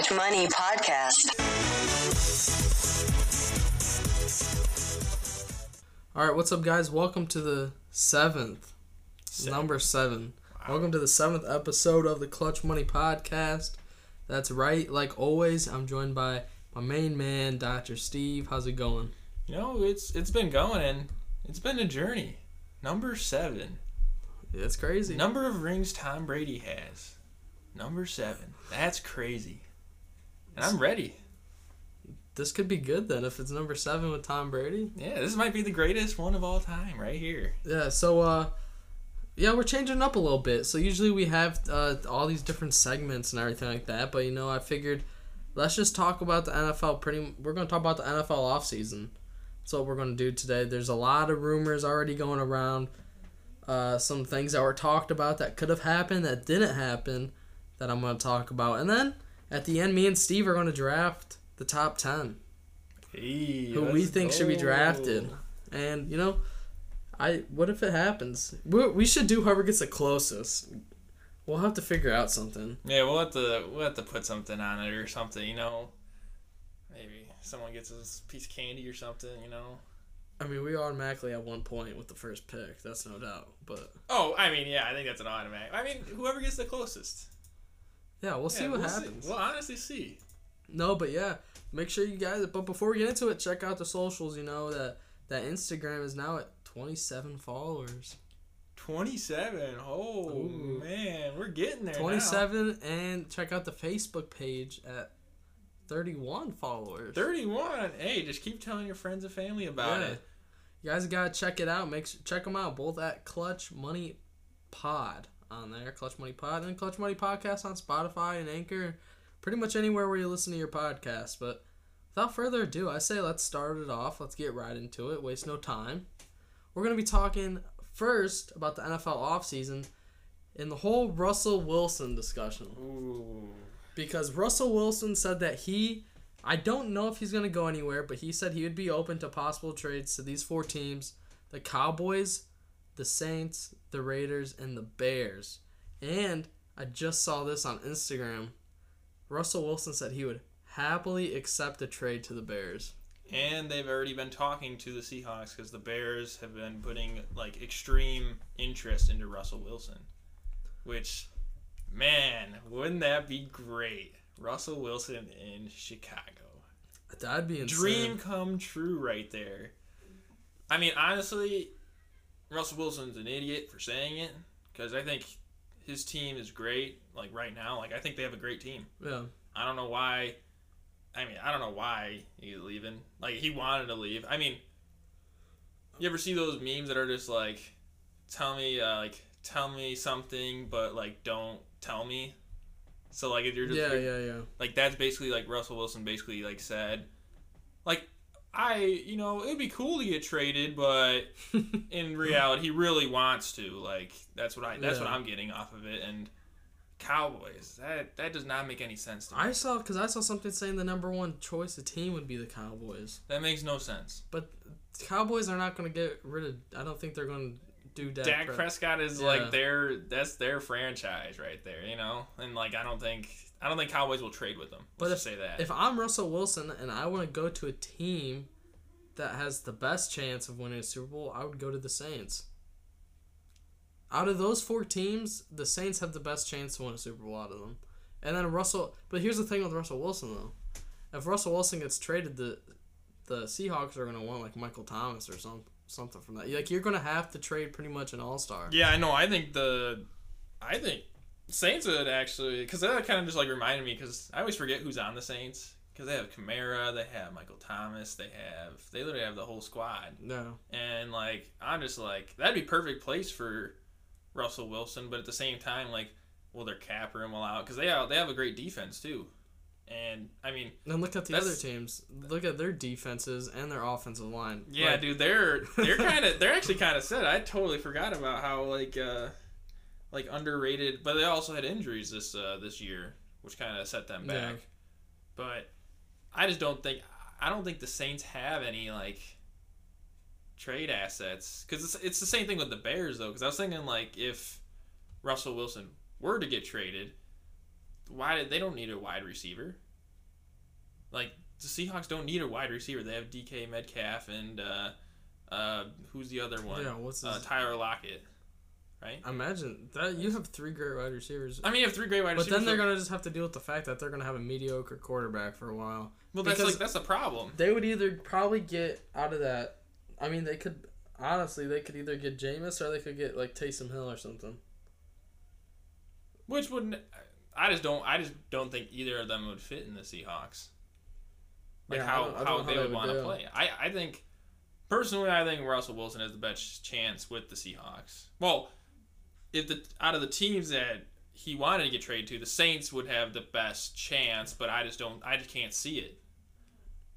for Clutch Money Podcast. All right, what's up, guys? Welcome to the seventh, number seven. Welcome to the seventh episode of the Clutch Money Podcast. That's right. Like always, I'm joined by my main man, Dr. Steve. How's it going? You know, it's it's been going and it's been a journey. Number seven. That's crazy. Number of rings Tom Brady has. Number seven. That's crazy. And I'm ready. This could be good then if it's number seven with Tom Brady. Yeah, this might be the greatest one of all time right here. Yeah. So, uh, yeah, we're changing up a little bit. So usually we have uh, all these different segments and everything like that. But you know, I figured let's just talk about the NFL. Pretty. We're gonna talk about the NFL offseason. That's what we're gonna do today. There's a lot of rumors already going around. Uh, some things that were talked about that could have happened that didn't happen that I'm gonna talk about. And then at the end, me and Steve are gonna draft the top ten Hey, who we think should be drafted. And you know, I what if it happens? We, we should do whoever gets the closest. We'll have to figure out something. Yeah, we'll have to we'll have to put something on it or something, you know. Maybe someone gets a piece of candy or something, you know. I mean, we automatically at one point with the first pick. That's no doubt. But Oh, I mean, yeah, I think that's an automatic. I mean, whoever gets the closest. Yeah, we'll see Yeah, what we'll happens. We'll honestly see. No, but yeah, make sure you guys. But before we get into it, check out the socials. You know that that Instagram is now at 27 followers. 27. Oh, Ooh. man. We're getting there. 27, and check out the Facebook page at 31 followers. 31. Hey, just keep telling your friends and family about Yeah. it. You guys gotta check it out. Make sure, check them out both at Clutch Money Pod on there, Clutch Money Pod, and Clutch Money Podcast on Spotify and Anchor, pretty much anywhere where you listen to your podcast. But without further ado, I say let's start it off. Let's get right into it. Waste no time. We're gonna be talking first about the NFL offseason and the whole Russell Wilson discussion Ooh. because Russell Wilson said that he I don't know if he's going to go anywhere, but he said he would be open to possible trades to these four teams, the Cowboys, the Saints, the Raiders, and the Bears. And I just saw this on Instagram. Russell Wilson said he would happily accept a trade to the Bears. And they've already been talking to the Seahawks because the Bears have been putting like extreme interest into Russell Wilson. Which, man, wouldn't that be great? Russell Wilson in Chicago. That'd be insane. Dream come true right there. I mean, honestly, Russell Wilson's an idiot for saying it because I think his team is great. Like right now, like I think they have a great team. Yeah. I don't know why. I mean, I don't know why he's leaving. Like he wanted to leave. I mean, you ever see those memes that are just like, tell me, uh, like, tell me something, but like, don't tell me. So like, if you're just Yeah, yeah, yeah. like that's basically like Russell Wilson basically like said, like I you know it'd be cool to get traded, but in reality he really wants to. Like that's what I that's what I'm getting off of it. And Cowboys that that does not make any sense to me. I saw because I saw something saying the number one choice of team would be the Cowboys, that makes no sense. but Cowboys are not going to get rid of. I don't think they're going to do Dak. Dak Pre- Prescott is Yeah. like their that's their franchise right there, you know. And like I don't think I don't think Cowboys will trade with them. Let's But just say that. If I'm Russell Wilson and I want to go to a team that has the best chance of winning a Super Bowl, I would go to the Saints. Out of those four teams, the Saints have the best chance to win a Super Bowl out of them. And then Russell, but here's the thing with Russell Wilson though. If Russell Wilson gets traded, the the Seahawks are gonna want like Michael Thomas or some something from that. Like you're gonna have to trade pretty much an All Star. Yeah, I know. I think the, I think Saints would actually, because that kind of just like reminded me, because I always forget who's on the Saints, because they have Kamara, they have Michael Thomas, they have, they literally have the whole squad, No. and like I'm just like that'd be perfect place for Russell Wilson, but at the same time, like, will their cap room allow? Because they have they have a great defense too, and I mean, And look at the other teams. Look at their defenses and their offensive line. Yeah, Like, dude, they're they're kind of they're actually kind of set. I totally forgot about how like uh like underrated, but they also had injuries this uh this year, which kind of set them back. Yeah. But I just don't think I don't think the Saints have any like trade assets because it's it's the same thing with the Bears though. Because I was thinking like if Russell Wilson were to get traded, why did they don't need a wide receiver? Like the Seahawks don't need a wide receiver. They have DK Metcalf and uh, uh, who's the other one? Yeah, what's uh, his- Tyler Lockett, right? Imagine that you have three great wide receivers. I mean, you have three great wide But receivers. But then they're gonna just have to deal with the fact that they're gonna have a mediocre quarterback for a while. well, that's like that's a problem. They would either probably get out of that. I mean, they could honestly they could either get Jameis or they could get like Taysom Hill or something. Which wouldn't. I just don't. I just don't think either of them would fit in the Seahawks. Like Yeah, I how, don't- I how, don't they how they would would want to play. I I think personally, I think Russell Wilson has the best chance with the Seahawks. Well, if the out of the teams that he wanted to get traded to, the Saints would have the best chance. But I just don't. I just can't see it.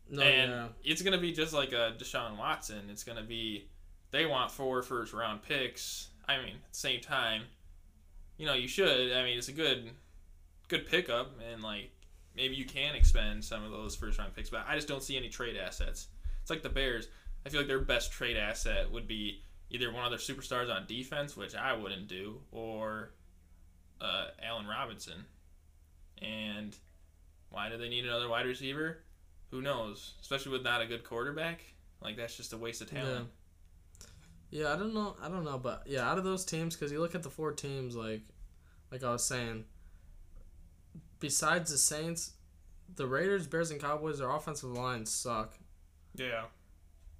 No, and yeah. it's gonna be just like a Deshaun Watson. It's gonna be they want four first round picks. I mean, at the same time, you know, you should. I mean, it's a good, good pickup, and like maybe you can expend some of those first round picks. But I just don't see any trade assets. It's like the Bears. I feel like their best trade asset would be either one of their superstars on defense, which I wouldn't do, or uh, Allen Robinson. And why do they need another wide receiver? Who knows? Especially with not a good quarterback. Like that's just a waste of talent. Yeah, I don't know. I don't know, but yeah, out of those teams, because you look at the four teams, like, like I was saying, besides the Saints, the Raiders, Bears, and Cowboys, their offensive lines suck, Yeah.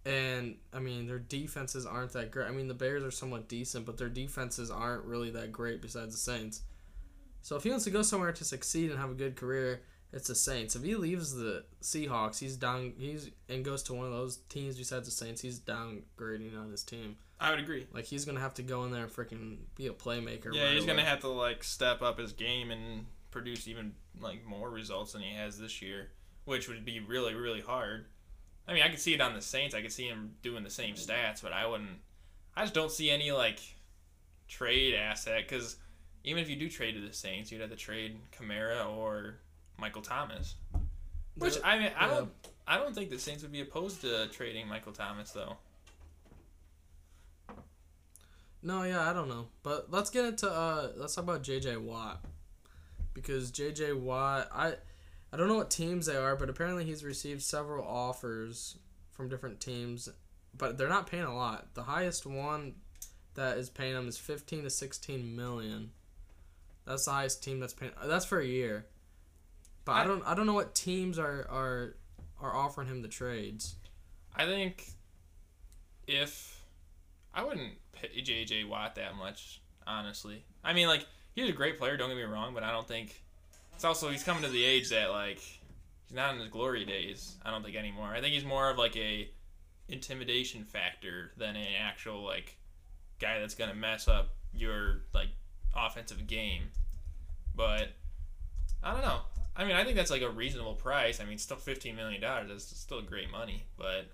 And I mean their defenses aren't that great. I mean the Bears are somewhat decent, but their defenses aren't really that great. Besides the Saints, so if he wants to go somewhere to succeed and have a good career, it's the Saints. If he leaves the Seahawks, he's down. He's and goes to one of those teams besides the Saints. He's downgrading on his team. I would agree. Like he's gonna have to go in there and freaking be a playmaker. Yeah, right he's gonna have to like step up his game and produce even like more results than he has this year, which would be really really hard. I mean, I could see it on the Saints. I could see him doing the same stats, but I wouldn't. I just don't see any like trade asset because even if you do trade to the Saints, you'd have to trade Kamara or Michael Thomas. Which I mean, I don't. I don't think the Saints would be opposed to trading Michael Thomas though. No, yeah, I don't know. But let's get into uh let's talk about JJ Watt. Because JJ Watt I I don't know what teams they are, but apparently he's received several offers from different teams, but they're not paying a lot. The highest one that is paying him is 15 to 16 million. That's the highest team that's paying uh, that's for a year. But I, I- don't I don't know what teams are are are offering him the trades. I think if I wouldn't pay JJ Watt that much, honestly. I mean, like he's a great player. Don't get me wrong, but I don't think it's also he's coming to the age that like he's not in his glory days. I don't think anymore. I think he's more of like a intimidation factor than an actual like guy that's gonna mess up your like offensive game. But I don't know. I mean, I think that's like a reasonable price. I mean, still fifteen million dollars. That's still great money, but.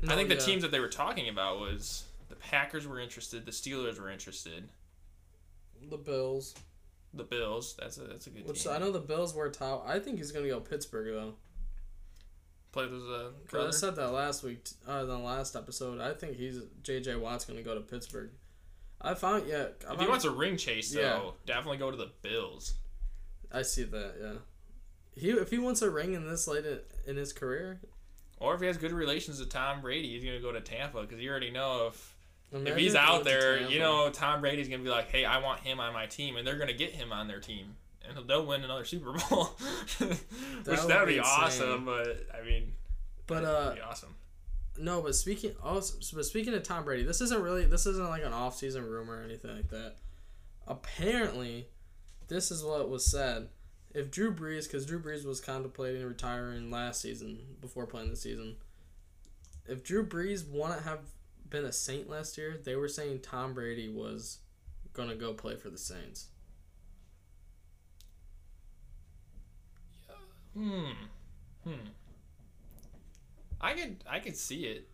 I No, think the yeah. teams that they were talking about was the Packers were interested, the Steelers were interested, the Bills. The Bills. That's a that's a good Which team. I know the Bills were top. I think he's gonna go Pittsburgh though. Play with uh, I said that last week, t- uh, the last episode. I think he's JJ Watt's gonna go to Pittsburgh. I found yeah. I, If he wants a ring chase, though, Yeah. definitely go to the Bills. I see that. Yeah. He if he wants a ring in this late in- in his career, Or if he has good relations with Tom Brady, he's gonna go to Tampa because you already know if if he's out there, you know Tom Brady's gonna be like, hey, I want him on my team, and they're gonna get him on their team, and they'll win another Super Bowl, which that would be be awesome. But I mean, But uh, be awesome. no. But speaking also, but speaking of Tom Brady, this isn't really this isn't like an off season rumor or anything like that. Apparently, this is what was said. If Drew Brees, because Drew Brees was contemplating retiring last season before playing the season, if Drew Brees wouldn't have been a Saint last year, they were saying Tom Brady was gonna go play for the Saints. Hmm. Hmm. I could I could see it.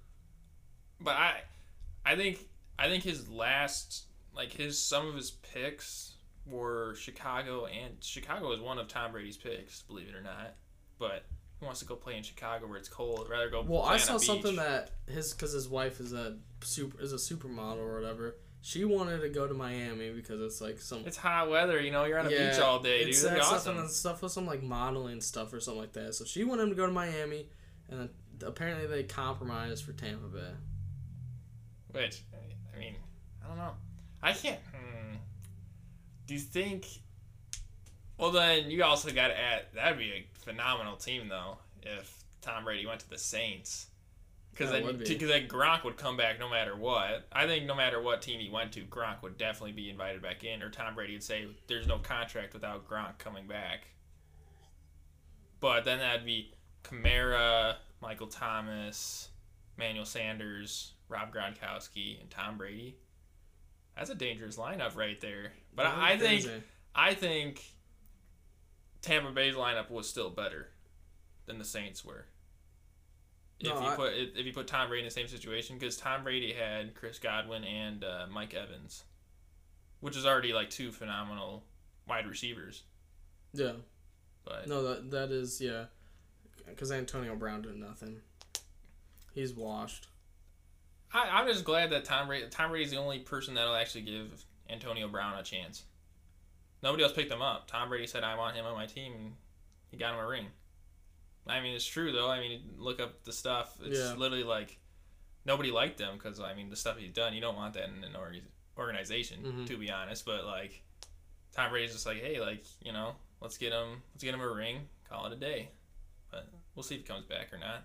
But I I think I think his last like his some of his picks were Chicago and Chicago is one of Tom Brady's picks, believe it or not. But wants to go play in Chicago where it's cold. Rather go Well, I saw something that his because his wife is a super is a supermodel or whatever. She wanted to go to Miami because it's like some It's hot weather, you know. You're on a beach all day, dude. it's That'd awesome. stuff and stuff with some like modeling stuff or something like that. So she wanted him to go to Miami, and then apparently they compromised for Tampa Bay. Which, I mean, I don't know. I can't. Hmm. Do you think? Well, then you also got to add. That'd be a phenomenal team, though, if Tom Brady went to the Saints. Because then, because then Gronk would come back no matter what. I think no matter what team he went to, Gronk would definitely be invited back in, or Tom Brady would say, "There's no contract without Gronk coming back." But then that'd be Kamara, Michael Thomas, Manuel Sanders, Rob Gronkowski, and Tom Brady. That's a dangerous lineup right there. But I, I think I think Tampa Bay's lineup was still better than the Saints were. If No, you I- put if you put Tom Brady in the same situation, because Tom Brady had Chris Godwin and uh, Mike Evans, which is already like two phenomenal wide receivers. yeah. But No, that that is yeah, because Antonio Brown did nothing. He's washed. I, I'm just glad that Tom Brady Tom Brady's the only person that'll actually give Antonio Brown a chance. Nobody else picked him up. Tom Brady said, "I want him on my team," and he got him a ring. I mean, it's true though. I mean, look up the stuff. It's Yeah. literally like nobody liked him because I mean, the stuff he's done. You don't want that in an org- organization, Mhm. to be honest. But like, Tom Brady's just like, hey, like you know, let's get him, let's get him a ring, call it a day. But we'll see if he comes back or not.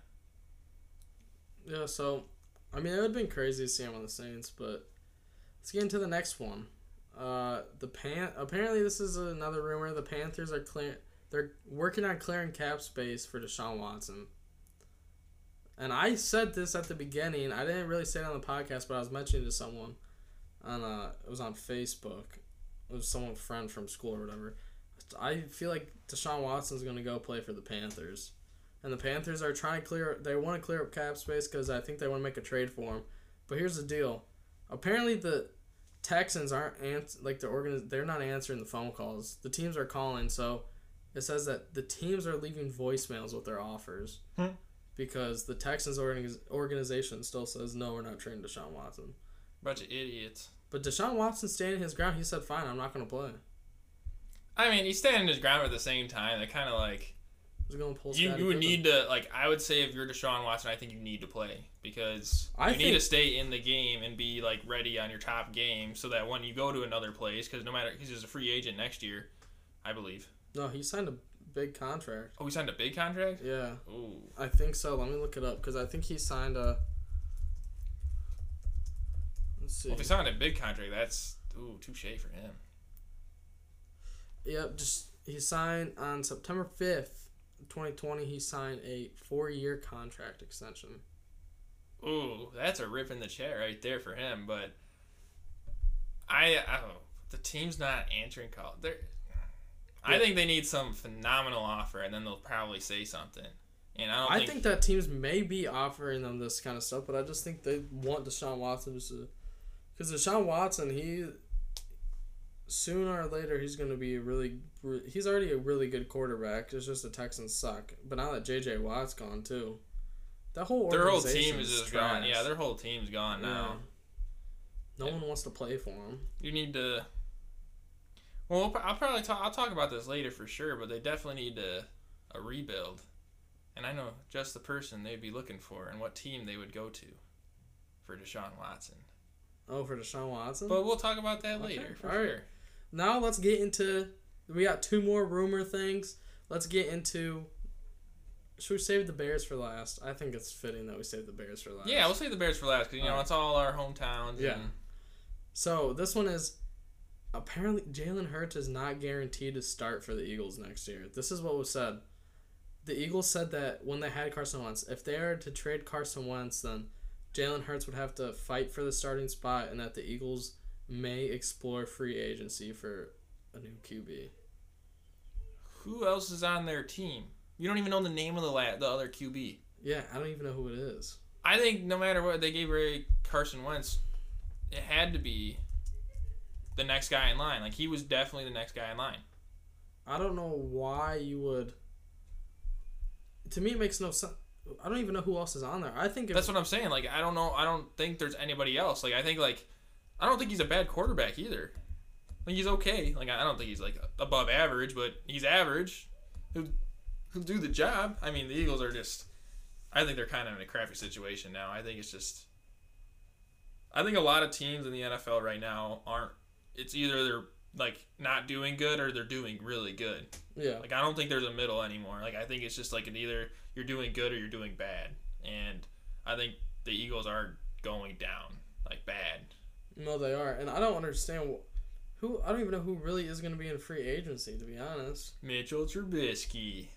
Yeah, so I mean it would have been crazy to see him on the Saints, but let's get into the next one. Uh, the pan apparently this is another rumor. The Panthers are clear. They're working on clearing cap space for Deshaun Watson. And I said this at the beginning. I didn't really say it on the podcast, but I was mentioning to someone on uh it was on Facebook. It was someone friend from school or whatever. I feel like Deshaun Watson's gonna go play for the Panthers and the Panthers are trying to clear. They want to clear up cap space because I think they want to make a trade for him. But here's the deal: apparently the Texans aren't ans- like the organ. They're not answering the phone calls. The teams are calling, so it says that the teams are leaving voicemails with their offers Hmm. because the Texans organiz- organization still says no, we're not trading Deshaun Watson. Bunch of idiots. But Deshaun Watson standing his ground. He said, "Fine, I'm not going to play." I mean, he's standing his ground at the same time. That kind of like He's going to pull. you, you would need to like. I would say if you're Deshaun Watson, I think you need to play because I you need to stay in the game and be like ready on your top game, so that when you go to another place, because no matter he's just a free agent next year, I believe. No, he signed a big contract. Oh, he signed a big contract. Yeah. Ooh, I think so. Let me look it up because I think he signed a. Let's see. well, if he signed a big contract, that's ooh touche for him. Yep, just he signed on September fifth, twenty twenty. He signed a four-year contract extension. Ooh, that's a rip in the chair right there for him. But I, I don't know. The team's not answering call. They're, I think they need some phenomenal offer, and then they'll probably say something. And I don't I think, think that teams may be offering them this kind of stuff, but I just think they want Deshaun Watson just to, because Deshaun Watson, he sooner or later he's going to be a really. He's already a really good quarterback. It's just the Texans suck. But now that J.J. Watt's gone too, that whole their whole team is just gone. Yeah, their whole team's gone now. No Yeah. one wants to play for him. You need to. Well, I'll I'll probably talk. I'll talk about this later for sure, but they definitely need to a rebuild, and I know just the person they'd be looking for and what team they would go to for Deshaun Watson. Oh, for Deshaun Watson. But we'll talk about that Okay, later for all right. Now let's get into. We got two more rumor things. Let's get into. Should we save the Bears for last? I think it's fitting that we save the Bears for last. Yeah, we'll save the Bears for last because you know Alright. it's all our hometowns. Yeah. and- So this one is apparently Jalen Hurts is not guaranteed to start for the Eagles next year. This is what was said. The Eagles said that when they had Carson Wentz, if they are to trade Carson Wentz, then Jalen Hurts would have to fight for the starting spot, and that the Eagles may explore free agency for a new QB. Who else is on their team? You don't even know the name of the la- the other QB. Yeah, I don't even know who it is. I think no matter what they gave Ray Carson Wentz, it had to be the next guy in line. Like he was definitely the next guy in line. I don't know why you would. To me, it makes no sense. I don't even know who else is on there. I think if, That's what I'm saying. Like I don't know. I don't think there's anybody else. Like I think like I don't think he's a bad quarterback either. Like he's okay. Like I don't think he's like above average, but he's average. He'll, he'll do the job. I mean, the Eagles are just. I think they're kind of in a crappy situation now. I think it's just. I think a lot of teams in the NFL right now aren't. It's either they're like not doing good or they're doing really good. Yeah. Like I don't think there's a middle anymore. Like I think it's just like an either you're doing good or you're doing bad. And I think the Eagles are going down like bad. No, they are, and I don't understand wh- who. I don't even know who really is going to be in free agency. To be honest, Mitchell Trubisky,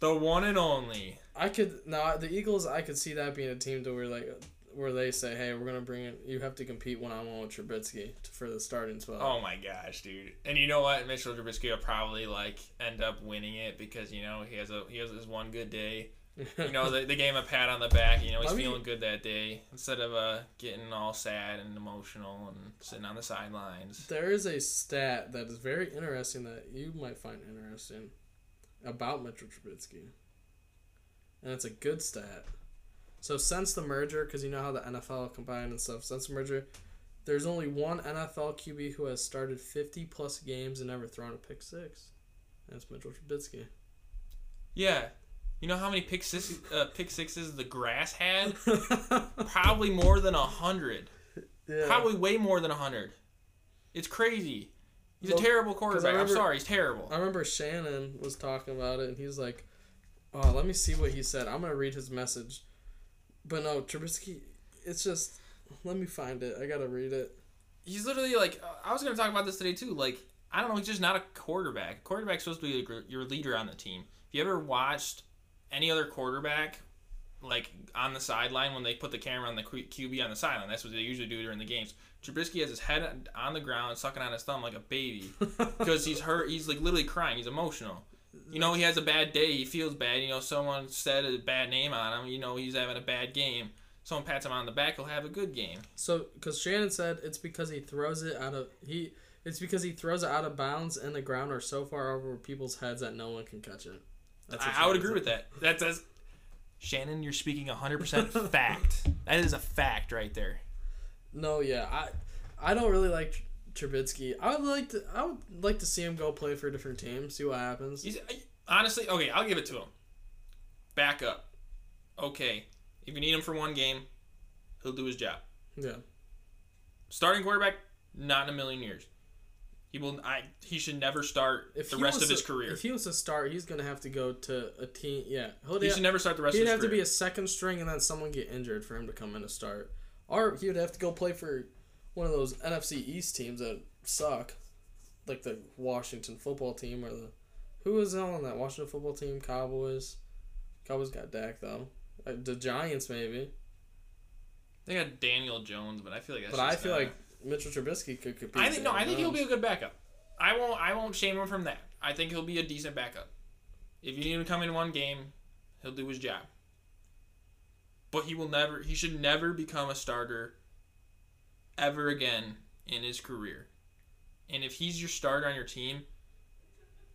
the one and only. I could now the Eagles. I could see that being a team to where like where they say, "Hey, we're gonna bring in. You have to compete one on one with Trubisky for the starting spot." Oh my gosh, dude! And you know what? Mitchell Trubisky will probably like end up winning it because you know he has a he has his one good day. You know they, they gave him a pat on the back. You know he's me- feeling good that day instead of uh getting all sad and emotional and sitting on the sidelines. There is a stat that is very interesting that you might find interesting about Mitchell Trubisky. And it's a good stat. So since the merger, because you know how the NFL combined and stuff, since the merger, there's only one NFL QB who has started 50 plus games and never thrown a pick six. That's Mitchell Trubisky. Yeah, you know how many pick six uh, pick sixes the grass had? Probably more than a hundred. yeah. Probably way more than a hundred. It's crazy. He's a terrible quarterback. remember- I'm sorry, he's terrible. I remember Shannon was talking about it, and he's like, "Oh, let me see what he said. I'm gonna read his message." But no, Trubisky. It's just, let me find it. I gotta read it. He's literally like I was gonna talk about this today too. Like I don't know, he's just not a quarterback. Quarterback's supposed to be your leader on the team. If you ever watched any other quarterback like on the sideline when they put the camera on the QB on the sideline, that's what they usually do during the games. Trubisky has his head on the ground, sucking on his thumb like a baby because he's hurt. He's like literally crying. He's emotional. You know, he has a bad day. He feels bad. You know, someone said a bad name on him. You know, he's having a bad game. Someone pats him on the back, he'll have a good game. So, because Shannon said it's because he throws it out of he. It's because he throws it out of bounds in the ground or so far over people's heads that no one can catch it. That's I, I would agree with that. That's, that's Shannon. You're speaking 100 percent fact. That is a fact right there. No, yeah, I, I don't really like Trubisky. I would like to. I would like to see him go play for a different team, see what happens. He's honestly okay. I'll give it to him. Back up. Okay, if you need him for one game, he'll do his job. Yeah, Starting quarterback, not in a million years. He will. I. He should never start if the rest of his to- career. if he wants to start, he's gonna have to go to a team. Yeah, he'll He have, should never start the rest of his career. he'd of his have to be a second string and then someone get injured for him to come in to start, or he would have to go play for one of those NFC East teams that suck, like the Washington football team or the who was on that Washington football team? Cowboys. Cowboys got Dak though. Uh, The Giants maybe, they got Daniel Jones, but I feel like that's but I feel not- like Mitchell Trubisky could compete. I think no. I think he'll be a um, good backup. I won't. I won't shame him from that. I think he'll be a decent backup. If you need him to come in one game, he'll do his job. But he will never. He should never become a starter. Ever again in his career, and if he's your starter on your team,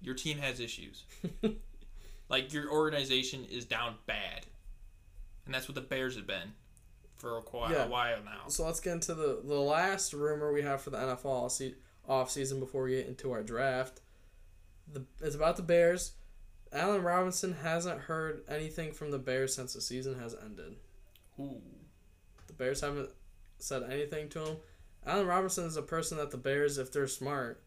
your team has issues. like your organization is down bad, and that's what the Bears have been for a while, Yeah. a while now. So let's get into the the last rumor we have for the NFL se- off season before we get into our draft. The it's about the Bears. Allen Robinson hasn't heard anything from the Bears since the season has ended. Ooh. The Bears haven't said anything to him. Allen Robinson is a person that the Bears, if they're smart,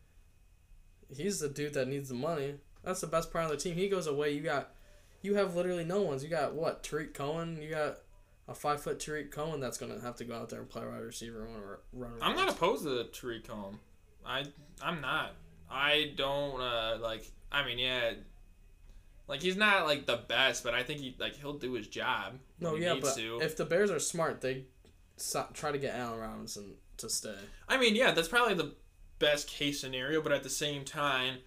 he's the dude that needs the money. That's the best part of the team. He goes away. You got, you have literally no ones. You got what Tarik Cohen. You got a five foot Tarik Cohen that's gonna have to go out there and play wide receiver and run. run I'm not opposed to Tarik Cohen. I I'm not. I don't uh, like. I mean, yeah, like he's not like the best, but I think he like he'll do his job. No, yeah, but to. if the Bears are smart, they try to get Allen Robinson to stay. I mean, yeah, that's probably the best case scenario, but at the same time,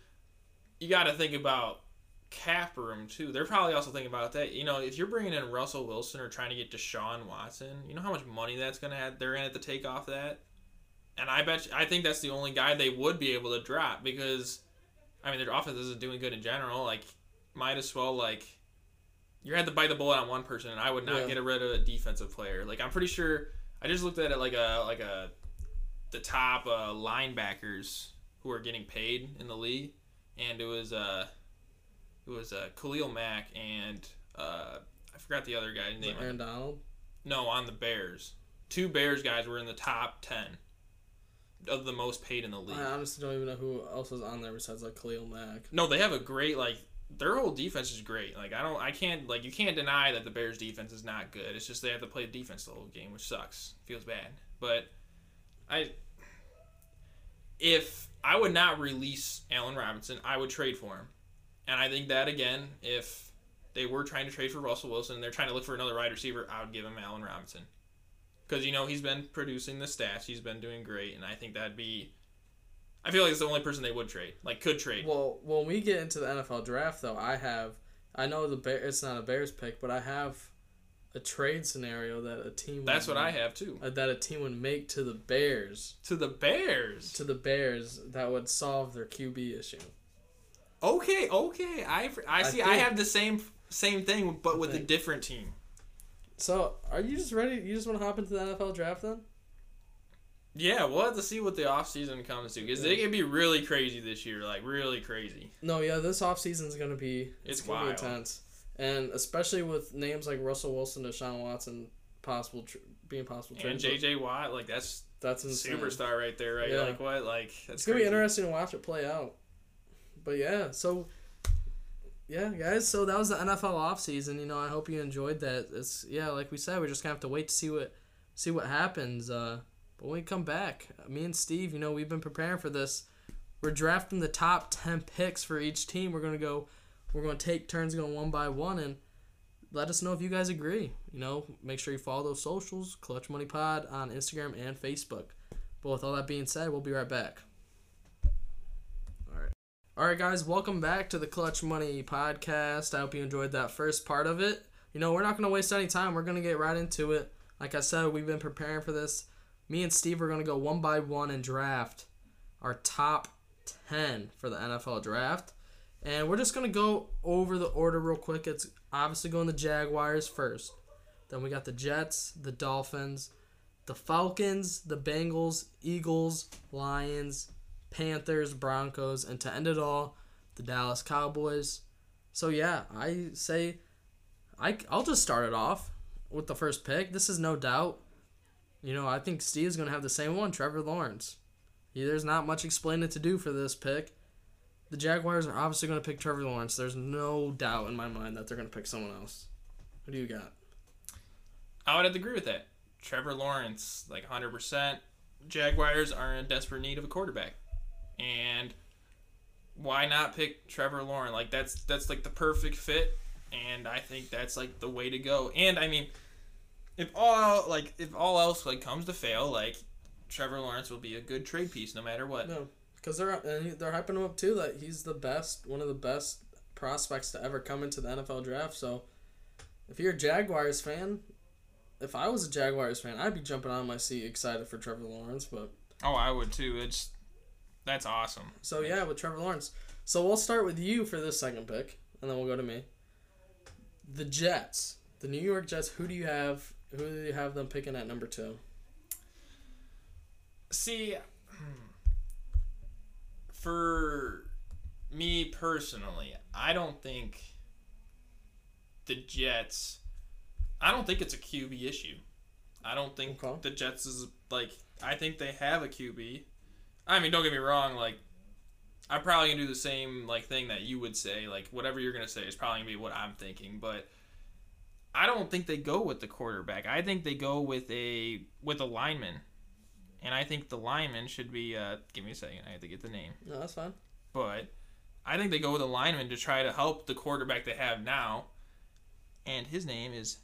you got to think about cap room too. They're probably also thinking about that. You know, if you're bringing in Russell Wilson or trying to get Deshaun Watson, you know how much money that's gonna have. They're gonna have to take off that. And I bet you, I think that's the only guy they would be able to drop because, I mean, their offense isn't doing good in general. Like, might as well like. You had to bite the bullet on one person, and I would not Yeah. get rid of a defensive player. Like I'm pretty sure. I just looked at it like a like a the top uh, linebackers who are getting paid in the league, and it was uh, it was uh, Khalil Mack and uh, I forgot the other guy's name. Aaron Donald. No, on the Bears. Two Bears guys were in the top ten of the most paid in the league. I honestly don't even know who else is on there besides like Khalil Mack. No, they have a great like their whole defense is great. Like I don't I can't like you can't deny that the Bears defense is not good. It's just they have to play defense the whole game, which sucks. Feels bad. But I if I would not release Allen Robinson, I would trade for him. And I think that again, if they were trying to trade for Russell Wilson and they're trying to look for another wide receiver, I would give him Allen Robinson. Because you know he's been producing the stats, he's been doing great, and I think that'd be. I feel like it's the only person they would trade, like could trade. Well, when we get into the NFL draft, though, I have, I know the Bear, it's not a Bears pick, but I have a trade scenario that a team. That's would, what I have too. uh, That a team would make to the Bears, To the Bears. to the Bears, that would solve their QB issue. Okay, okay. I, I see. I, think- have the same same thing, but with a different team. So, are you just ready? You just want to hop into the NFL draft then? Yeah, we'll have to see what the offseason comes to because it can be really crazy this year, like really crazy. No, yeah, this offseason is going to be it's, It's going to wild. be intense. And especially with names like Russell Wilson, Deshaun Watson possible tr- being possible And. JJ Watt, like that's That's insane. superstar right there, right? Yeah. Like what? Like that's It's going to be interesting to watch it play out. But yeah, so yeah, guys, so that was the NFL offseason. You know, I hope you enjoyed that. It's yeah, like we said, we're just to have to wait to see what see what happens. Uh but when we come back, me and Steve, you know, we've been preparing for this. We're drafting the top 10 picks for each team. We're to go we're to take turns going one by one and let us know if you guys agree. You know, make sure you follow those socials, Clutch Money Pod on Instagram and Facebook. But with all that being said, we'll be right back. All right. Guys, welcome back to the Clutch Money Podcast. I hope you enjoyed that first part of it. You know, we're not going to waste any time. We're going to get right into it. Like I said, we've been preparing for this. Me and Steve are going to go one by one and draft our top 10 for the NFL draft. And we're just going to go over the order real quick. It's obviously going the Jaguars first. Then we got the Jets, the Dolphins, the Falcons, the Bengals, Eagles, Lions, Panthers, Broncos, and to end it all, the Dallas Cowboys. So yeah, I say I I'll just start it off with the first pick. This is no doubt. You know, I think Steve's going to have the same one, Trevor Lawrence. Yeah, there's not much explaining to do for this pick. The Jaguars are obviously going to pick Trevor Lawrence. There's no doubt in my mind that they're going to pick someone else. Who do you got? I would agree with that. Trevor Lawrence, like 100%. Jaguars are in desperate need of a quarterback. And why not pick Trevor Lawrence? Like that's that's like the perfect fit and I think that's like the way to go. And I mean, if all like if all else like comes to fail, like Trevor Lawrence will be a good trade piece no matter what. No, because they're and they're hyping him up too that he's the best, one of the best prospects to ever come into the NFL draft. So, if you're a Jaguars fan, if I was a Jaguars fan, I'd be jumping on my seat excited for Trevor Lawrence. But Oh, I would too. It's that's awesome. so yeah, with Trevor Lawrence. So we'll start with you for this second pick, and then we'll go to me. The Jets, the New York Jets. Who do you have? Who do you have them picking at number two? See, hmm, for me personally, I don't think the Jets. I don't think it's a QB issue. I don't think Okay. the Jets is like. I think they have a QB. I mean, don't get me wrong. Like, I'm probably gonna do the same like thing that you would say. Like, whatever you're gonna say is probably gonna be what I'm thinking. But I don't think they go with the quarterback. I think they go with a with a lineman and I think the lineman should be. Uh, give me a second. I have to get the name. No, that's fine. But I think they go with a lineman to try to help the quarterback they have now, and his name is.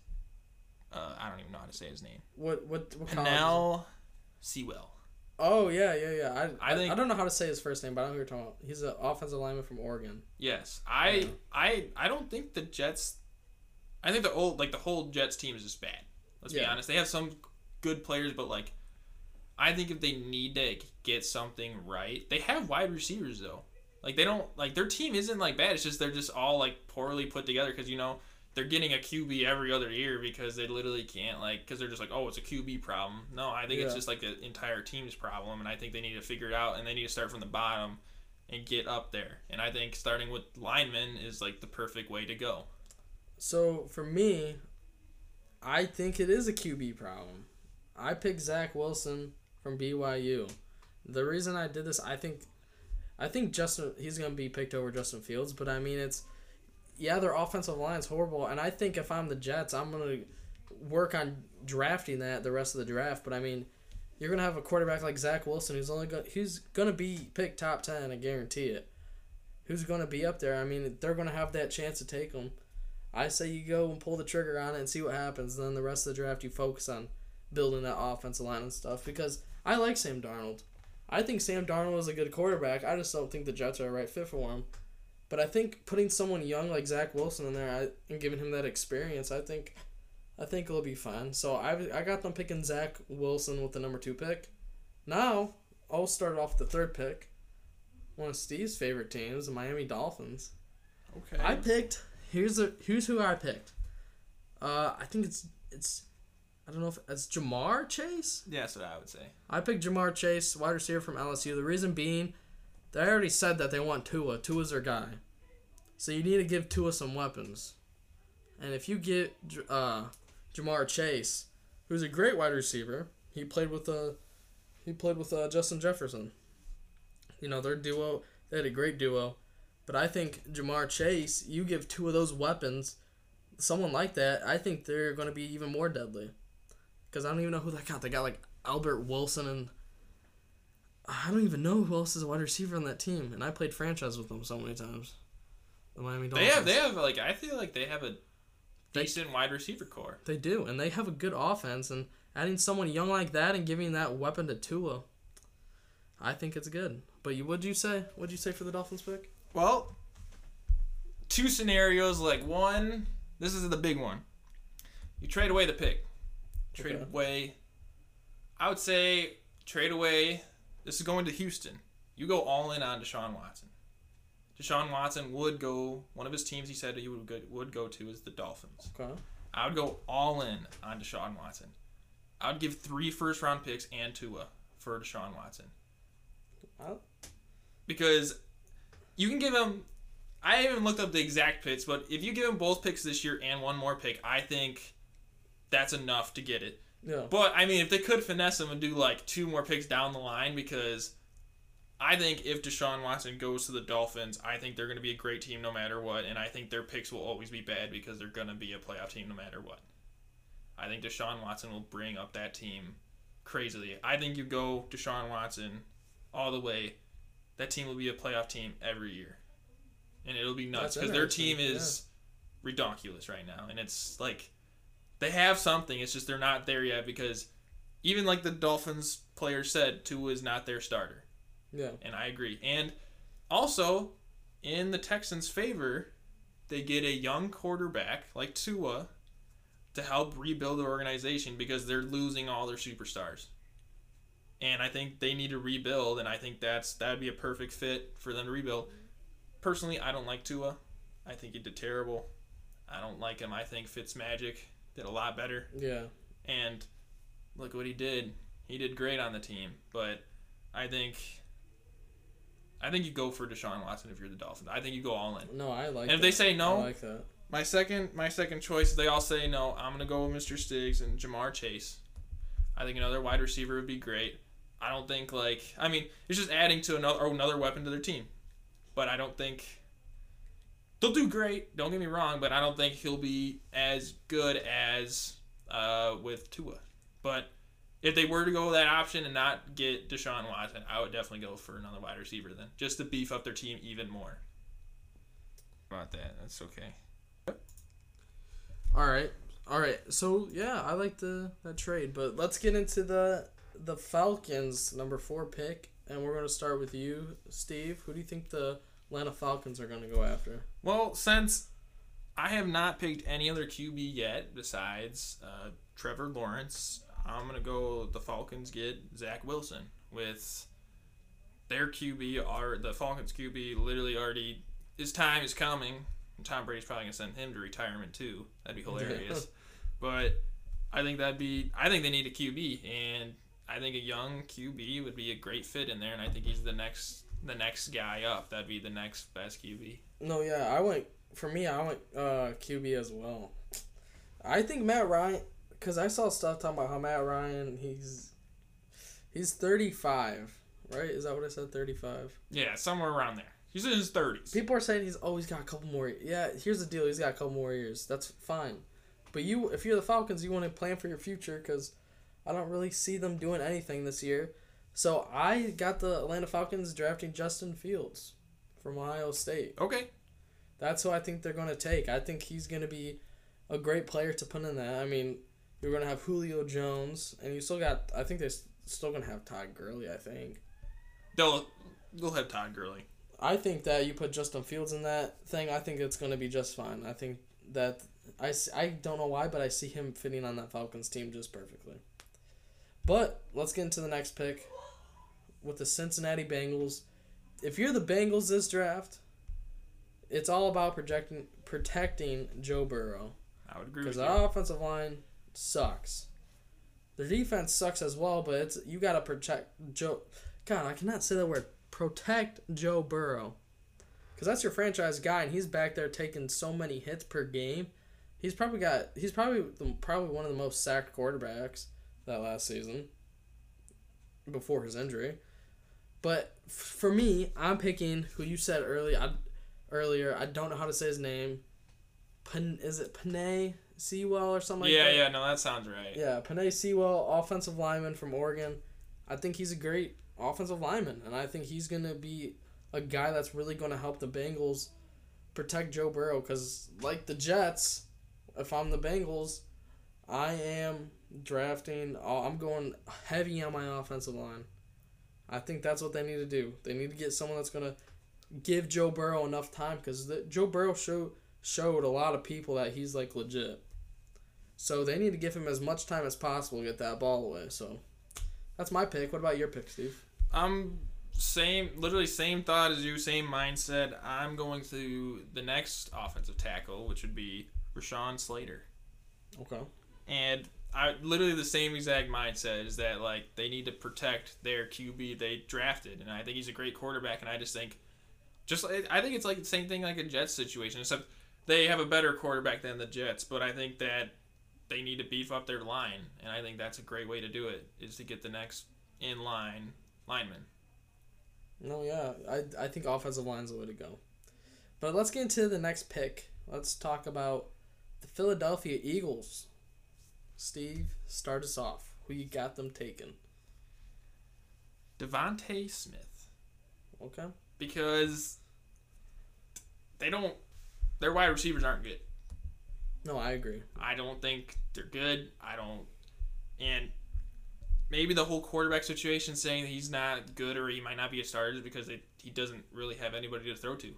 Uh, I don't even know how to say his name. What what what college? is Sewell. Oh yeah, yeah, yeah. I I think- I don't know how to say his first name, but I know who you're talking about. He's an offensive lineman from Oregon. Yes, I, Yeah. I, I don't think the Jets. I think the old like the whole Jets team is just bad. Let's be honest. They have some good players, but like, I think if they need to get something right, they have wide receivers though. Like they don't like their team isn't like bad. It's just they're just all like poorly put together because you know they're getting a QB every other year because they literally can't like because they're just like oh it's a QB problem. No, I think it's just like the entire team's problem, and I think they need to figure it out and they need to start from the bottom and get up there. And I think starting with linemen is like the perfect way to go. So for me, I think it is a QB problem. I picked Zach Wilson from BYU. The reason I did this, I think, I think Justin he's gonna be picked over Justin Fields. But I mean, it's yeah, their offensive line's horrible, and I think if I'm the Jets, I'm gonna work on drafting that the rest of the draft. But I mean, you're gonna have a quarterback like Zach Wilson who's only gonna who's gonna be picked top ten, I guarantee it. Who's gonna be up there? I mean, they're gonna have that chance to take him. I say you go and pull the trigger on it and see what happens. Then the rest of the draft you focus on building that offensive line and stuff because I like Sam Darnold. I think Sam Darnold is a good quarterback. I just don't think the Jets are a right fit for him. But I think putting someone young like Zach Wilson in there I, and giving him that experience, I think, I think it'll be fine. So I I got them picking Zach Wilson with the number two pick. Now I'll start off the third pick. One of Steve's favorite teams, the Miami Dolphins. Okay. I picked. Here's the here's who I picked. Uh, I think it's it's. I don't know if it's Ja'Marr Chase. yeah, that's what I would say. I picked Ja'Marr Chase, wide receiver from LSU. The reason being, they already said that they want Tua. Tua's their guy. So you need to give Tua some weapons. And if you get uh, Ja'Marr Chase, who's a great wide receiver, he played with uh, he played with uh, Justin Jefferson. You know their duo. They had a great duo. But I think Ja'Marr Chase, you give two of those weapons, someone like that, I think they're going to be even more deadly. Because I don't even know who they got. They got like Albert Wilson and I don't even know who else is a wide receiver on that team. And I played franchise with them so many times. The Miami They Dolphins. have they have like I feel like they have a They- decent wide receiver core. They do, and they have a good offense. And adding someone young like that and giving that weapon to Tua, I think it's good. But you, what'd you say? What'd you say for the Dolphins pick? Well, two scenarios. Like one, this is the big one. You trade away the pick. Trade Okay. away. I would say trade away. This is going to Houston. You go all in on Deshaun Watson. Deshaun Watson would go. One of his teams he said he would go, would go to is the Dolphins. Okay. I would go all in on Deshaun Watson. I would give three first round picks and Tua for Deshaun Watson I, because you can give him. I haven't looked up the exact picks, but if you give him both picks this year and one more pick, I think that's enough to get it. yeah. But I mean, if they could finesse him and do like two more picks down the line, because I think if Deshaun Watson goes to the Dolphins, I think they're going to be a great team no matter what, and I think their picks will always be bad because they're going to be a playoff team no matter what. I think Deshaun Watson will bring up that team crazily. I think you go Deshaun Watson all the way, that team will be a playoff team every year, and it'll be nuts because their team is ridiculous right now, and it's like they have something. It's just they're not there yet because even like the Dolphins player said, Tua is not their starter, Yeah. and I agree. And also, in the Texans' favor, they get a young quarterback like Tua to help rebuild the organization because they're losing all their superstars. And I think they need to rebuild, and I think that's that'd be a perfect fit for them to rebuild. Personally, I don't like Tua. I think he did terrible. I don't like him. I think Fitzmagic did a lot better. Yeah. And look what he did. He did great on the team. But I think I think you go for Deshaun Watson if you're the Dolphins. I think you go all in. No, I like. And if that. they say no, I like that. my second my second choice, is they all say no. I'm gonna go with Mr. Stiggs and Ja'Marr Chase. I think another wide receiver would be great. I don't think like I mean it's just adding to another another weapon to their team, but I don't think they'll do great. Don't get me wrong, but I don't think he'll be as good as uh, with Tua. But if they were to go with that option and not get Deshaun Watson, I would definitely go for another wide receiver then, just to beef up their team even more. About that, that's okay. All right. All right. So yeah, I like the that trade, but let's get into the the Falcons number four pick, and we're gonna start with you, Steve. Who do you think the Atlanta Falcons are gonna go after? Well, since I have not picked any other QB yet besides uh, Trevor Lawrence, I'm gonna go. The Falcons get Zach Wilson with their QB. Are the Falcons QB literally already? His time is coming. Tom Brady's probably gonna send him to retirement too. That'd be hilarious. but I think that'd be. I think they need a QB, and I think a young QB would be a great fit in there. And I think he's the next the next guy up. That'd be the next best QB. No, yeah, I went for me. I went uh, QB as well. I think Matt Ryan, because I saw stuff talking about how Matt Ryan he's he's thirty five, right? Is that what I said? Thirty five. Yeah, somewhere around there. He's in his thirties. People are saying he's always got a couple more. Yeah, here's the deal. He's got a couple more years. That's fine. But you, if you're the Falcons, you want to plan for your future because I don't really see them doing anything this year. So I got the Atlanta Falcons drafting Justin Fields from Ohio State. Okay. That's who I think they're going to take. I think he's going to be a great player to put in that. I mean, you're going to have Julio Jones, and you still got. I think they're still going to have Todd Gurley. I think. They'll they'll have Todd Gurley. I think that you put Justin Fields in that thing. I think it's going to be just fine. I think that I I don't know why, but I see him fitting on that Falcons team just perfectly. But let's get into the next pick with the Cincinnati Bengals. If you're the Bengals this draft, it's all about projecting protecting Joe Burrow I would agree because with you. Cuz the offensive line sucks. Their defense sucks as well, but it's you got to protect Joe. God, I cannot say that word. Protect Joe Burrow, because that's your franchise guy, and he's back there taking so many hits per game. He's probably got. He's probably the, probably one of the most sacked quarterbacks that last season. Before his injury, but f- for me, I'm picking who you said early. I, earlier, I don't know how to say his name. Pan, is it Penei Sewell or something like yeah, that? yeah, no, that sounds right. Yeah, Penei Sewell, offensive lineman from Oregon. I think he's a great offensive lineman, and I think he's going to be a guy that's really going to help the Bengals protect Joe Burrow. Because, like the Jets, if I'm the Bengals, I am drafting, uh, I'm going heavy on my offensive line. I think that's what they need to do. They need to get someone that's going to give Joe Burrow enough time because Joe Burrow show, showed a lot of people that he's like legit. So they need to give him as much time as possible to get that ball away. So that's my pick. What about your pick, Steve? I'm same, literally same thought as you, same mindset. I'm going to the next offensive tackle, which would be Rashawn Slater, Okay. and I literally the same exact mindset is that like they need to protect their QB they drafted, and I think he's a great quarterback, and I just think, just I think it's like the same thing like a Jets situation, except they have a better quarterback than the Jets, but I think that they need to beef up their line, and I think that's a great way to do it is to get the next in line lineman. No, yeah, I I think offensive line's the way to go. But let's get into the next pick. Let's talk about the Philadelphia Eagles. Steve, start us off. Who you got them taken? Devonte Smith Okay. because they don't their wide receivers aren't good. No, I agree. I don't think they're good. I don't and maybe the whole quarterback situation saying that he's not good or he might not be a starter is because they, he doesn't really have anybody to throw to.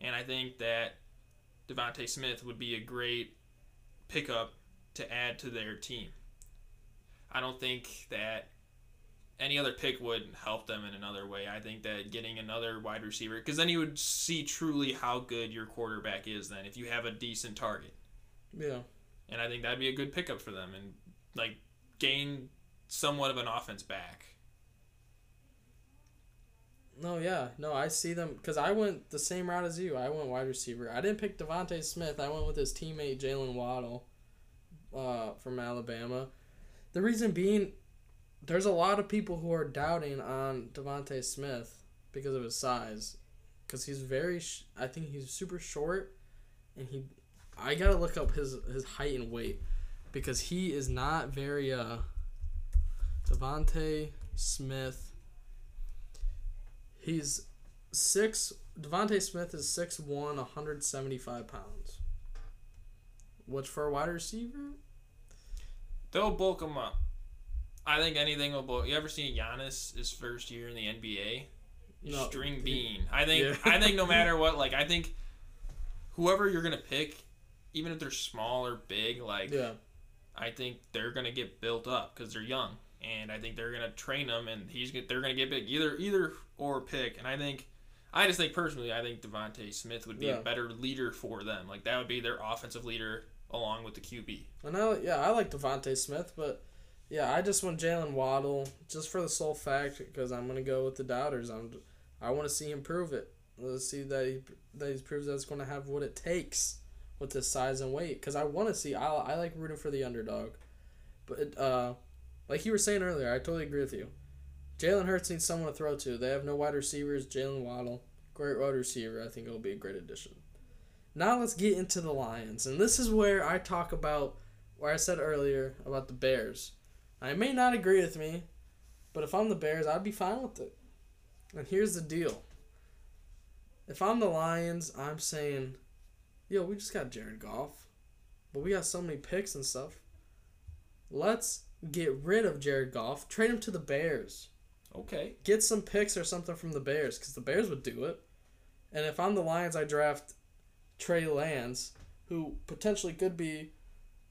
And I think that Devonte Smith would be a great pickup to add to their team. I don't think that any other pick would help them in another way. I think that getting another wide receiver, because then you would see truly how good your quarterback is. Then, if you have a decent target, Yeah. and I think that'd be a good pickup for them, and like gain somewhat of an offense back. No, yeah, no, I see them because I went the same route as you. I went wide receiver. I didn't pick Devonte Smith. I went with his teammate Jaylen Waddle, uh, from Alabama. The reason being, there's a lot of people who are doubting on Devonte Smith because of his size, because he's very. Sh- I think he's super short, and he. I gotta look up his his height and weight, because he is not very uh. Devonte Smith. He's six. Devonte Smith is 6'1", 175 pounds. Which for a wide receiver, They'll bulk him up. I think anything will bulk. You ever seen Giannis his first year in the NBA? No. String bean. I think. Yeah. I think no matter what, like I think, whoever you're gonna pick, even if they're small or big, like yeah, I think they're gonna get built up because they're young, and I think they're gonna train them, and he's they're gonna get big either either or pick, and I think I just think personally, I think Devonte Smith would be Yeah. a better leader for them. Like that would be their offensive leader along with the QB. And I, yeah, I like Devonte Smith, but yeah, I just want Jaylen Waddle just for the sole fact because I'm gonna go with the doubters. I'm, I want to see him prove it. Let's see that he that he proves that it's going to have what it takes with his size and weight. Because I want to see. I I like rooting for the underdog, but uh, like you were saying earlier, I totally agree with you. Jalen Hurts needs someone to throw to. They have no wide receivers. Jaylen Waddle, great wide receiver. I think it'll be a great addition. Now let's get into the Lions, and this is where I talk about where I said earlier about the Bears. Uh, I may not agree with me, but if I'm the Bears, I'd be fine with it. And here's the deal. If I'm the Lions, I'm saying, yo, we just got Jared Goff, but we got so many picks and stuff. Let's get rid of Jared Goff, trade him to the Bears Okay. get some picks or something from the Bears because the Bears would do it. And if I'm the Lions, I draft Trey Lance, who potentially could be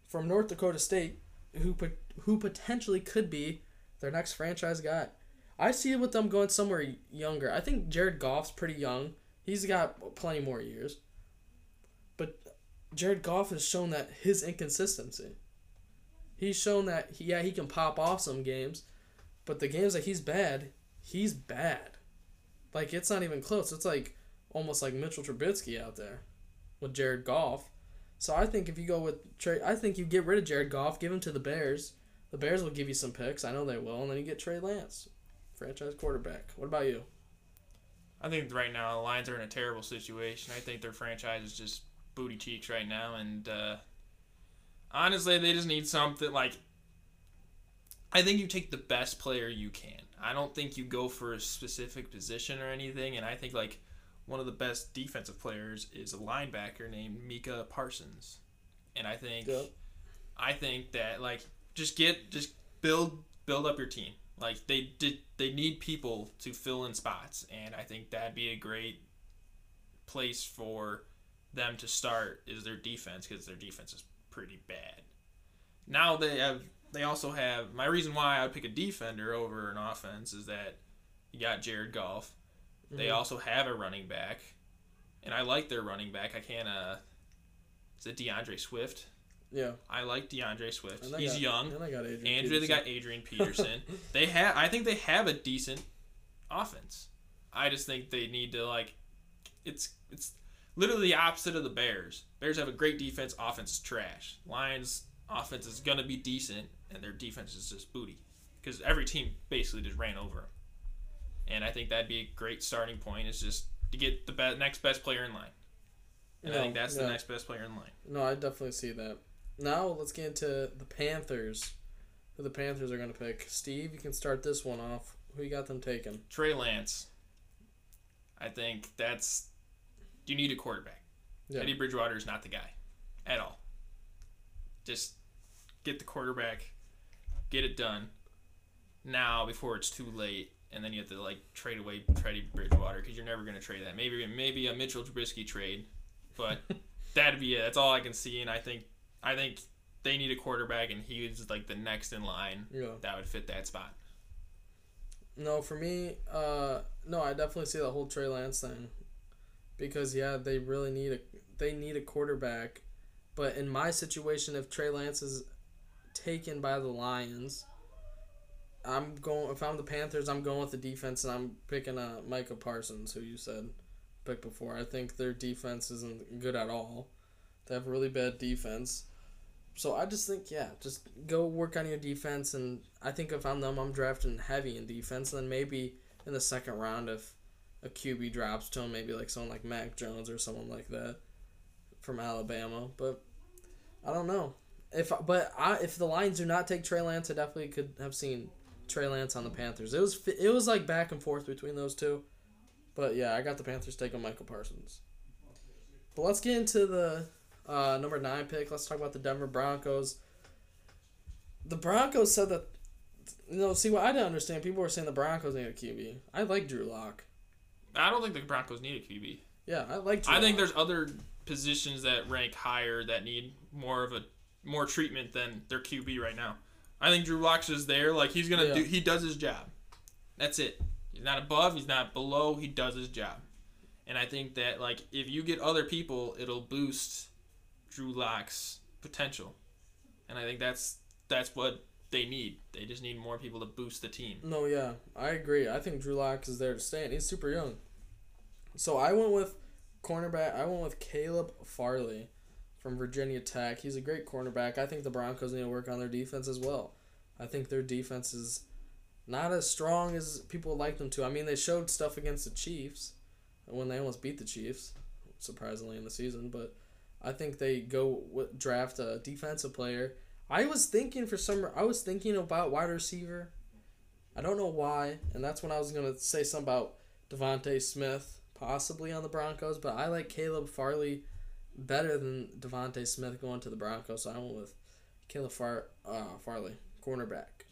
from North Dakota State, who who potentially could be their next franchise guy. I see it with them going somewhere younger. I think Jared Goff's pretty young. He's got plenty more years. But Jared Goff has shown that his inconsistency. He's shown that he, yeah he can pop off some games, but the games that he's bad, he's bad. Like it's not even close. It's like almost like Mitchell Trubisky out there with Jared Goff. So I think if you go with Trey, I think you get rid of Jared Goff, give him to the Bears. The Bears will give you some picks. I know they will, and then you get Trey Lance, franchise quarterback. What about you? I think right now the Lions are in a terrible situation. I think their franchise is just booty cheeks right now, and uh, honestly, they just need something like. I think you take the best player you can. I don't think you go for a specific position or anything, and I think like one of the best defensive players is a linebacker named Micah Parsons, and I think Yep. I think that like just get just build build up your team. Like they did they need people to fill in spots and I think that'd be a great place for them to start is their defense because their defense is pretty bad. Now they have they also have my reason why I would pick a defender over an offense is that you got Jared Goff. They Mhm. also have a running back. And I like their running back. I can't uh is it DeAndre Swift? Yeah, I like DeAndre Swift. He's got, young. And they got Adrian. Andrew, they Peterson. got Adrian Peterson. they have. I think they have a decent offense. I just think they need to like. It's it's literally the opposite of the Bears. Bears have a great defense. Offense is trash. Lions offense is gonna be decent, and their defense is just booty because every team basically just ran over them. And I think that'd be a great starting point. Is just to get the be- next best player in line. And I think that's the next best player in line. No, I definitely see that. Now let's get into the Panthers. Who the Panthers are going to pick? Steve, you can start this one off. Who you got them taking? Trey Lance. I think that's you need a quarterback. Yeah. Eddie Bridgewater is not the guy at all. Just get the quarterback, get it done now before it's too late, and then you have to like trade away Teddy Bridgewater because you're never gonna trade that. Maybe maybe a Mitchell Trubisky trade, but that'd be it. That's all I can see, and I think I think they need a quarterback, and he is like the next in line Yeah. that would fit that spot. No, for me, uh, no, I definitely see the whole Trey Lance thing, because yeah, they really need a they need a quarterback, but in my situation, if Trey Lance is taken by the Lions, I'm going. If I'm the Panthers, I'm going with the defense, and I'm picking uh Micah Parsons, who you said picked before. I think their defense isn't good at all. They have really bad defense. So I just think, yeah, just go work on your defense, and I think if I'm them, I'm drafting heavy in defense. And then maybe in the second round, if a QB drops to him, maybe like someone like Mac Jones or someone like that from Alabama. But I don't know if, but I if the Lions do not take Trey Lance, I definitely could have seen Trey Lance on the Panthers. It was it was like back and forth between those two, but yeah, I got the Panthers taking Michael Parsons. But let's get into the uh, number nine pick. Let's talk about the Denver Broncos. The Broncos said that, you know, see what I didn't understand. People were saying the Broncos need a QB. I like Drew Lock. I don't think the Broncos need a QB. Yeah, I like. Drew I think there's other positions that rank higher that need more of a more treatment than their QB right now. I think Drew Lock's is there. Like he's gonna Yeah. do. He does his job. That's it. He's not above. He's not below. He does his job. And I think that like if you get other people, it'll boost Drew Lock's potential. And I think that's that's what they need. They just need more people to boost the team. No, yeah, I agree. I think Drew Lock is there to stay, and he's super young. So I went with cornerback. I went with Caleb Farley from Virginia Tech. He's a great cornerback. I think the Broncos need to work on their defense as well. I think their defense is not as strong as people like them to. I mean, they showed stuff against the Chiefs when they almost beat the Chiefs, surprisingly in the season. But I think they go with, draft a defensive player. I was thinking for some. I was thinking about wide receiver. I don't know why, and that's when I was gonna say something about Devonte Smith possibly on the Broncos, but I like Caleb Farley better than Devonte Smith going to the Broncos. So I went with Caleb Far uh, Farley, cornerback.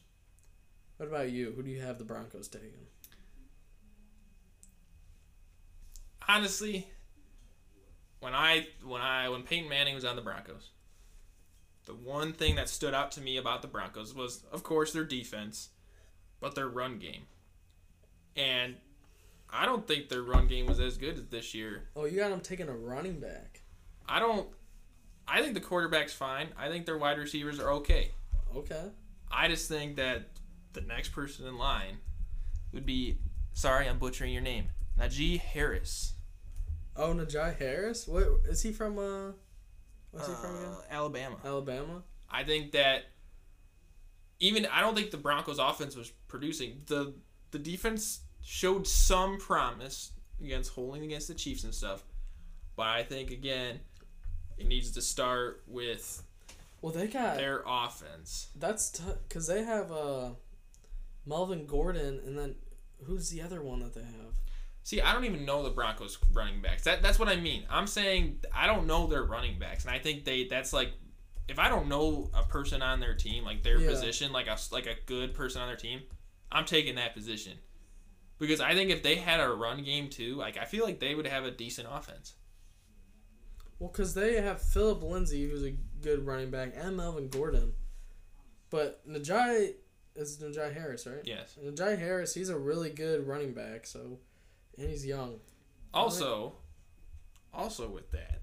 What about you? Who do you have the Broncos taking? Honestly, when I when I when Peyton Manning was on the Broncos, the one thing that stood out to me about the Broncos was, of course, their defense, but their run game. And I don't think their run game was as good as this year. Oh, you got them taking a running back. I don't. I think the quarterback's fine. I think their wide receivers are okay. Okay. I just think that the next person in line would be. Sorry, I'm butchering your name. Najee Harris. Oh, Najee Harris. What is he from? Uh, what's he from again? Uh, Alabama. Alabama. I think that even I don't think the Broncos offense was producing. The the defense showed some promise against holding against the Chiefs and stuff. But I think again it needs to start with Well, they got their offense. that's because they have uh, Melvin Gordon, and then who's the other one that they have? See, I don't even know the Broncos running backs. That that's what I mean. I'm saying I don't know their running backs, and I think they that's like if I don't know a person on their team, like their Yeah. position, like a like a good person on their team, I'm taking that position. Because I think if they had a run game too, like I feel like they would have a decent offense. Well, because they have Philip Lindsay, who's a good running back, and Melvin Gordon. But Najee is Najee Harris, right? Yes. Najee Harris, he's a really good running back. So, and he's young. Also, also with that,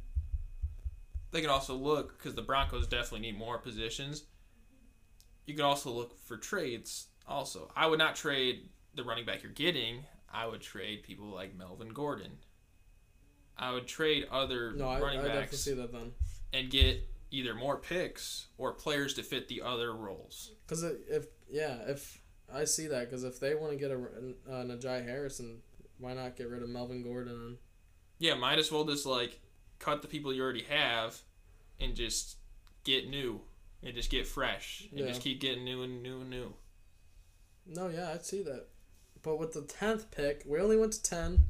they can also look because the Broncos definitely need more positions. You can also look for trades. Also, I would not trade the running back you're getting. I would trade people like Melvin Gordon. I would trade other No, I, I running definitely backs see that then. and get either more picks or players to fit the other roles. Because if yeah, if I see that, because if they want to get a uh, Najee Harrison, why not get rid of Melvin Gordon? Yeah, might as well just like cut the people you already have and just get new and just get fresh and Yeah. just keep getting new and new and new. no, yeah, I'd see that. But with the tenth pick, we only went to ten.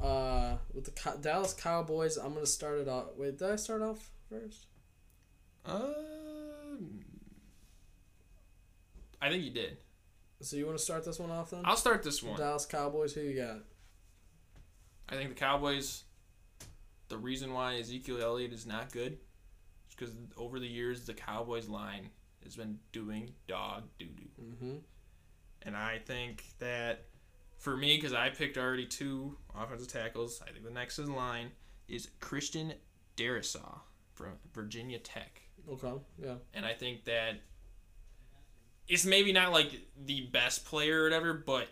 Uh, with the Co- Dallas Cowboys, I'm gonna start it off. Wait, did I start off first? Uh, I think you did. So you want to start this one off then? I'll start this one. Dallas Cowboys. Who you got? I think the Cowboys. The reason why Ezekiel Elliott is not good is because over the years the Cowboys line has been doing dog doo doo. Mm-hmm. And I think that for me, because I picked already two offensive tackles, I think the next in line is Christian Darrisaw from Virginia Tech. Okay. Yeah. And I think that it's maybe not like the best player or whatever, but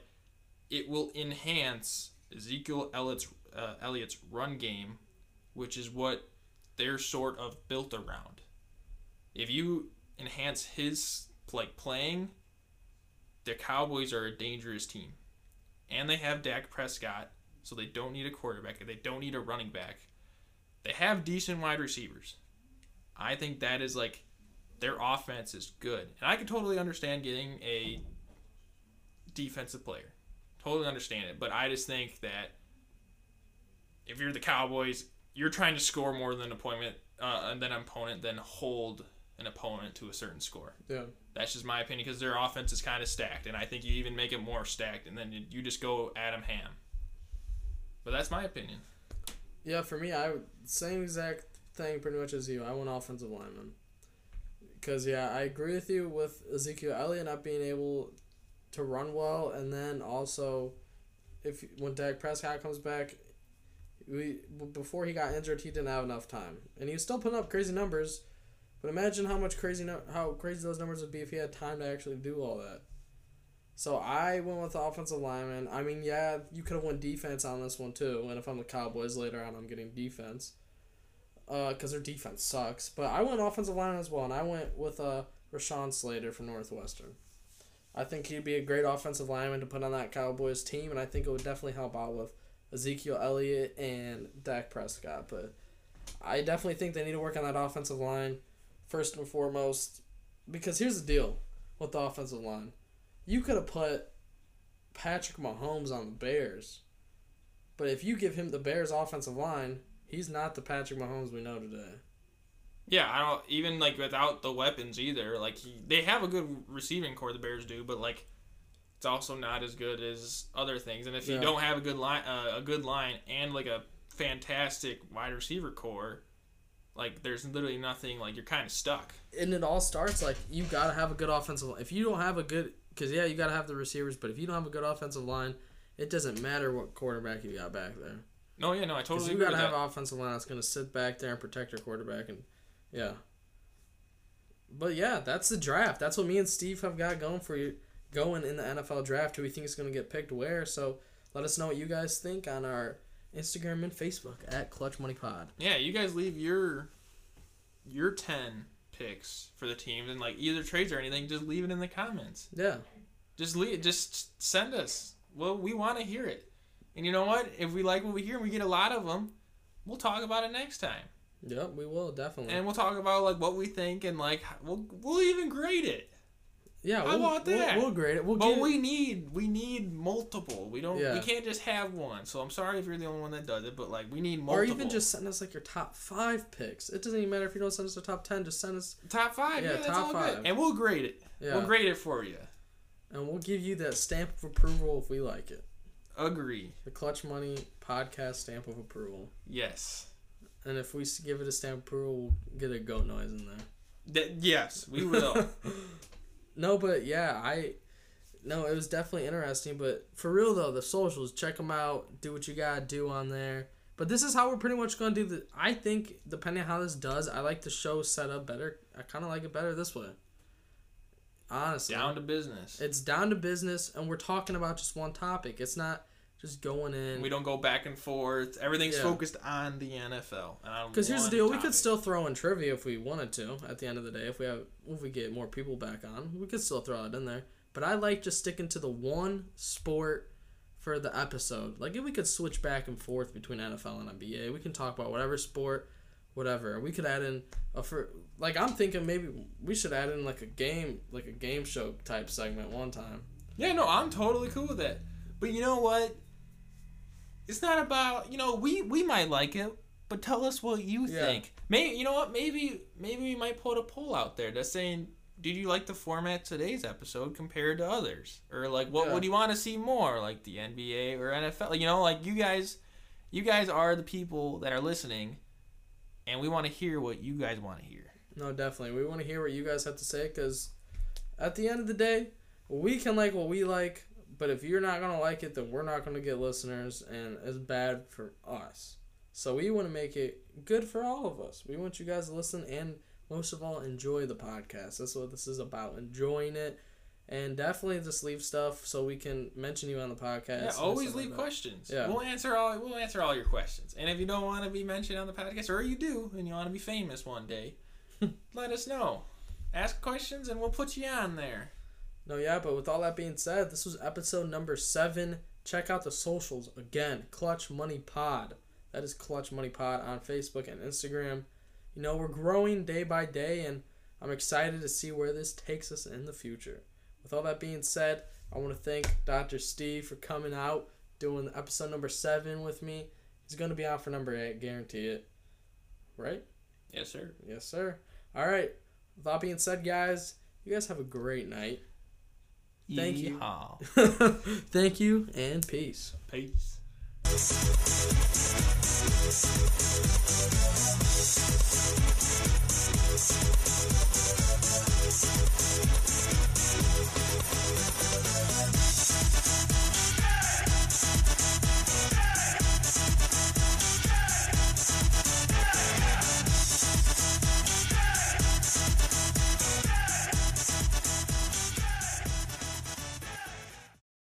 it will enhance Ezekiel Elliott's, uh, Elliott's run game, which is what they're sort of built around. If you enhance his like playing, the Cowboys are a dangerous team, and they have Dak Prescott, so they don't need a quarterback. They don't need a running back. They have decent wide receivers. I think that is like their offense is good. And I can totally understand getting a defensive player. Totally understand it. But I just think that if you're the Cowboys, you're trying to score more than an opponent, uh, than an opponent, than hold an opponent to a certain score. Yeah. That's just my opinion because their offense is kind of stacked, and I think you even make it more stacked, and then you, you just go Adam Ham. But that's my opinion. Yeah, for me, I same exact thing pretty much as you. I want offensive lineman. Because yeah, I agree with you with Ezekiel Elliott not being able to run well, and then also, if when Dak Prescott comes back, We before he got injured, he didn't have enough time, and he was still putting up crazy numbers. But imagine how much crazy how crazy those numbers would be if he had time to actually do all that. So I went with the offensive lineman. I mean, yeah, you could have won defense on this one too. And if I'm the Cowboys later on, I'm getting defense. Uh, cause their defense sucks. But I went offensive line as well, and I went with uh Rashawn Slater from Northwestern. I think he'd be a great offensive lineman to put on that Cowboys team, and I think it would definitely help out with Ezekiel Elliott and Dak Prescott. But I definitely think they need to work on that offensive line first and foremost. Because here's the deal with the offensive line you could have put Patrick Mahomes on the Bears, but if you give him the Bears offensive line, he's not the Patrick Mahomes we know today. Yeah, I don't even like without the weapons either. Like he, they have a good receiving core, the Bears do, but like it's also not as good as other things. And if you don't have a good line, uh, a good line, and like a fantastic wide receiver core, like there's literally nothing. Like you're kind of stuck. and it all starts like you gotta have a good offensive line. If you don't have a good, because yeah, you gotta have the receivers, but if you don't have a good offensive line, it doesn't matter what quarterback you got back there. No, yeah, no, I totally you gotta have that. offensive line that's gonna sit back there and protect your quarterback, and yeah. But yeah, that's the draft. That's what me and Steve have got going for you, going in the NFL draft. Who we think is gonna get picked where? So let us know what you guys think on our Instagram and Facebook at Clutch Money Pod. Yeah, you guys leave your your ten picks for the teams and like either trades or anything. Just leave it in the comments. Yeah. Just leave. Just send us. Well, we want to hear it. And you know what? If we like what we hear and we get a lot of them, we'll talk about it next time. Yep, we will definitely. And we'll talk about like what we think and like we'll we'll even grade it. yeah, I we'll, want we'll- that. We'll, grade it. We'll But we need we need multiple. We don't Yeah. we can't just have one. So I'm sorry if you're the only one that does it, but like we need multiple. or even just send us like your top five picks. It doesn't even matter if you don't send us the top ten. Just send us, top five. Yeah, Yeah, that's top all five. good. And we'll grade it. Yeah. We'll grade it for you. and we'll give you that stamp of approval if we like it. Agree. The Clutch Money podcast stamp of approval. Yes. And if we give it a stamp of approval, we'll get a goat noise in there. That yes, we will. no, but yeah, I. No, it was definitely interesting. But for real though, the socials, check them out. Do what you gotta do on there. But this is how we're pretty much gonna do the. I think depending on how this does, I like the show set up better. I kind of like it better this way. Honestly, Down to business. it's down to business, and we're talking about just one topic. It's not just going in. We don't go back and forth. Everything's Yeah. focused on the NFL. Because here's the deal: we could still throw in trivia if we wanted to. At the end of the day, if we have, if we get more people back on, we could still throw it in there. But I like just sticking to the one sport for the episode. Like if we could switch back and forth between NFL and NBA, we can talk about whatever sport, whatever. We could add in a for like I'm thinking maybe we should add in like a game, like a game show type segment one time. Yeah, no, I'm totally cool with that. But you know what? It's not about you know we we might like it, but tell us what you Yeah. think. Maybe you know what? Maybe maybe we might put a poll out there that's saying, did you like the format today's episode compared to others, or like what Yeah. would you want to see more, like the NBA or NFL? You know, like you guys, you guys are the people that are listening, and we want to hear what you guys want to hear. No, definitely. We want to hear what you guys have to say because at the end of the day, we can like what we like, but if you're not going to like it, then we're not going to get listeners, and it's bad for us. So we want to make it good for all of us. We want you guys to listen and most of all enjoy the podcast. That's what this is about enjoying it. And definitely just leave stuff so we can mention you on the podcast. Yeah, always stuff like leave questions. Yeah. We'll answer all we'll answer all your questions. And if you don't want to be mentioned on the podcast, or you do and you want to be famous one day, let us know. Ask questions and we'll put you on there. No, yeah, but with all that being said, this was episode number seven. Check out the socials again. Clutch Money Pod. That is Clutch Money Pod on Facebook and Instagram. You know, we're growing day by day, and I'm excited to see where this takes us in the future. With all that being said, I want to thank Dr. Steve for coming out, doing episode number seven with me. He's going to be out for number eight, guarantee it. Right? Yes, sir. Yes, sir. All right. With that being said, guys, you guys have a great night. Thank Yeehaw. you. Thank you and peace. Peace.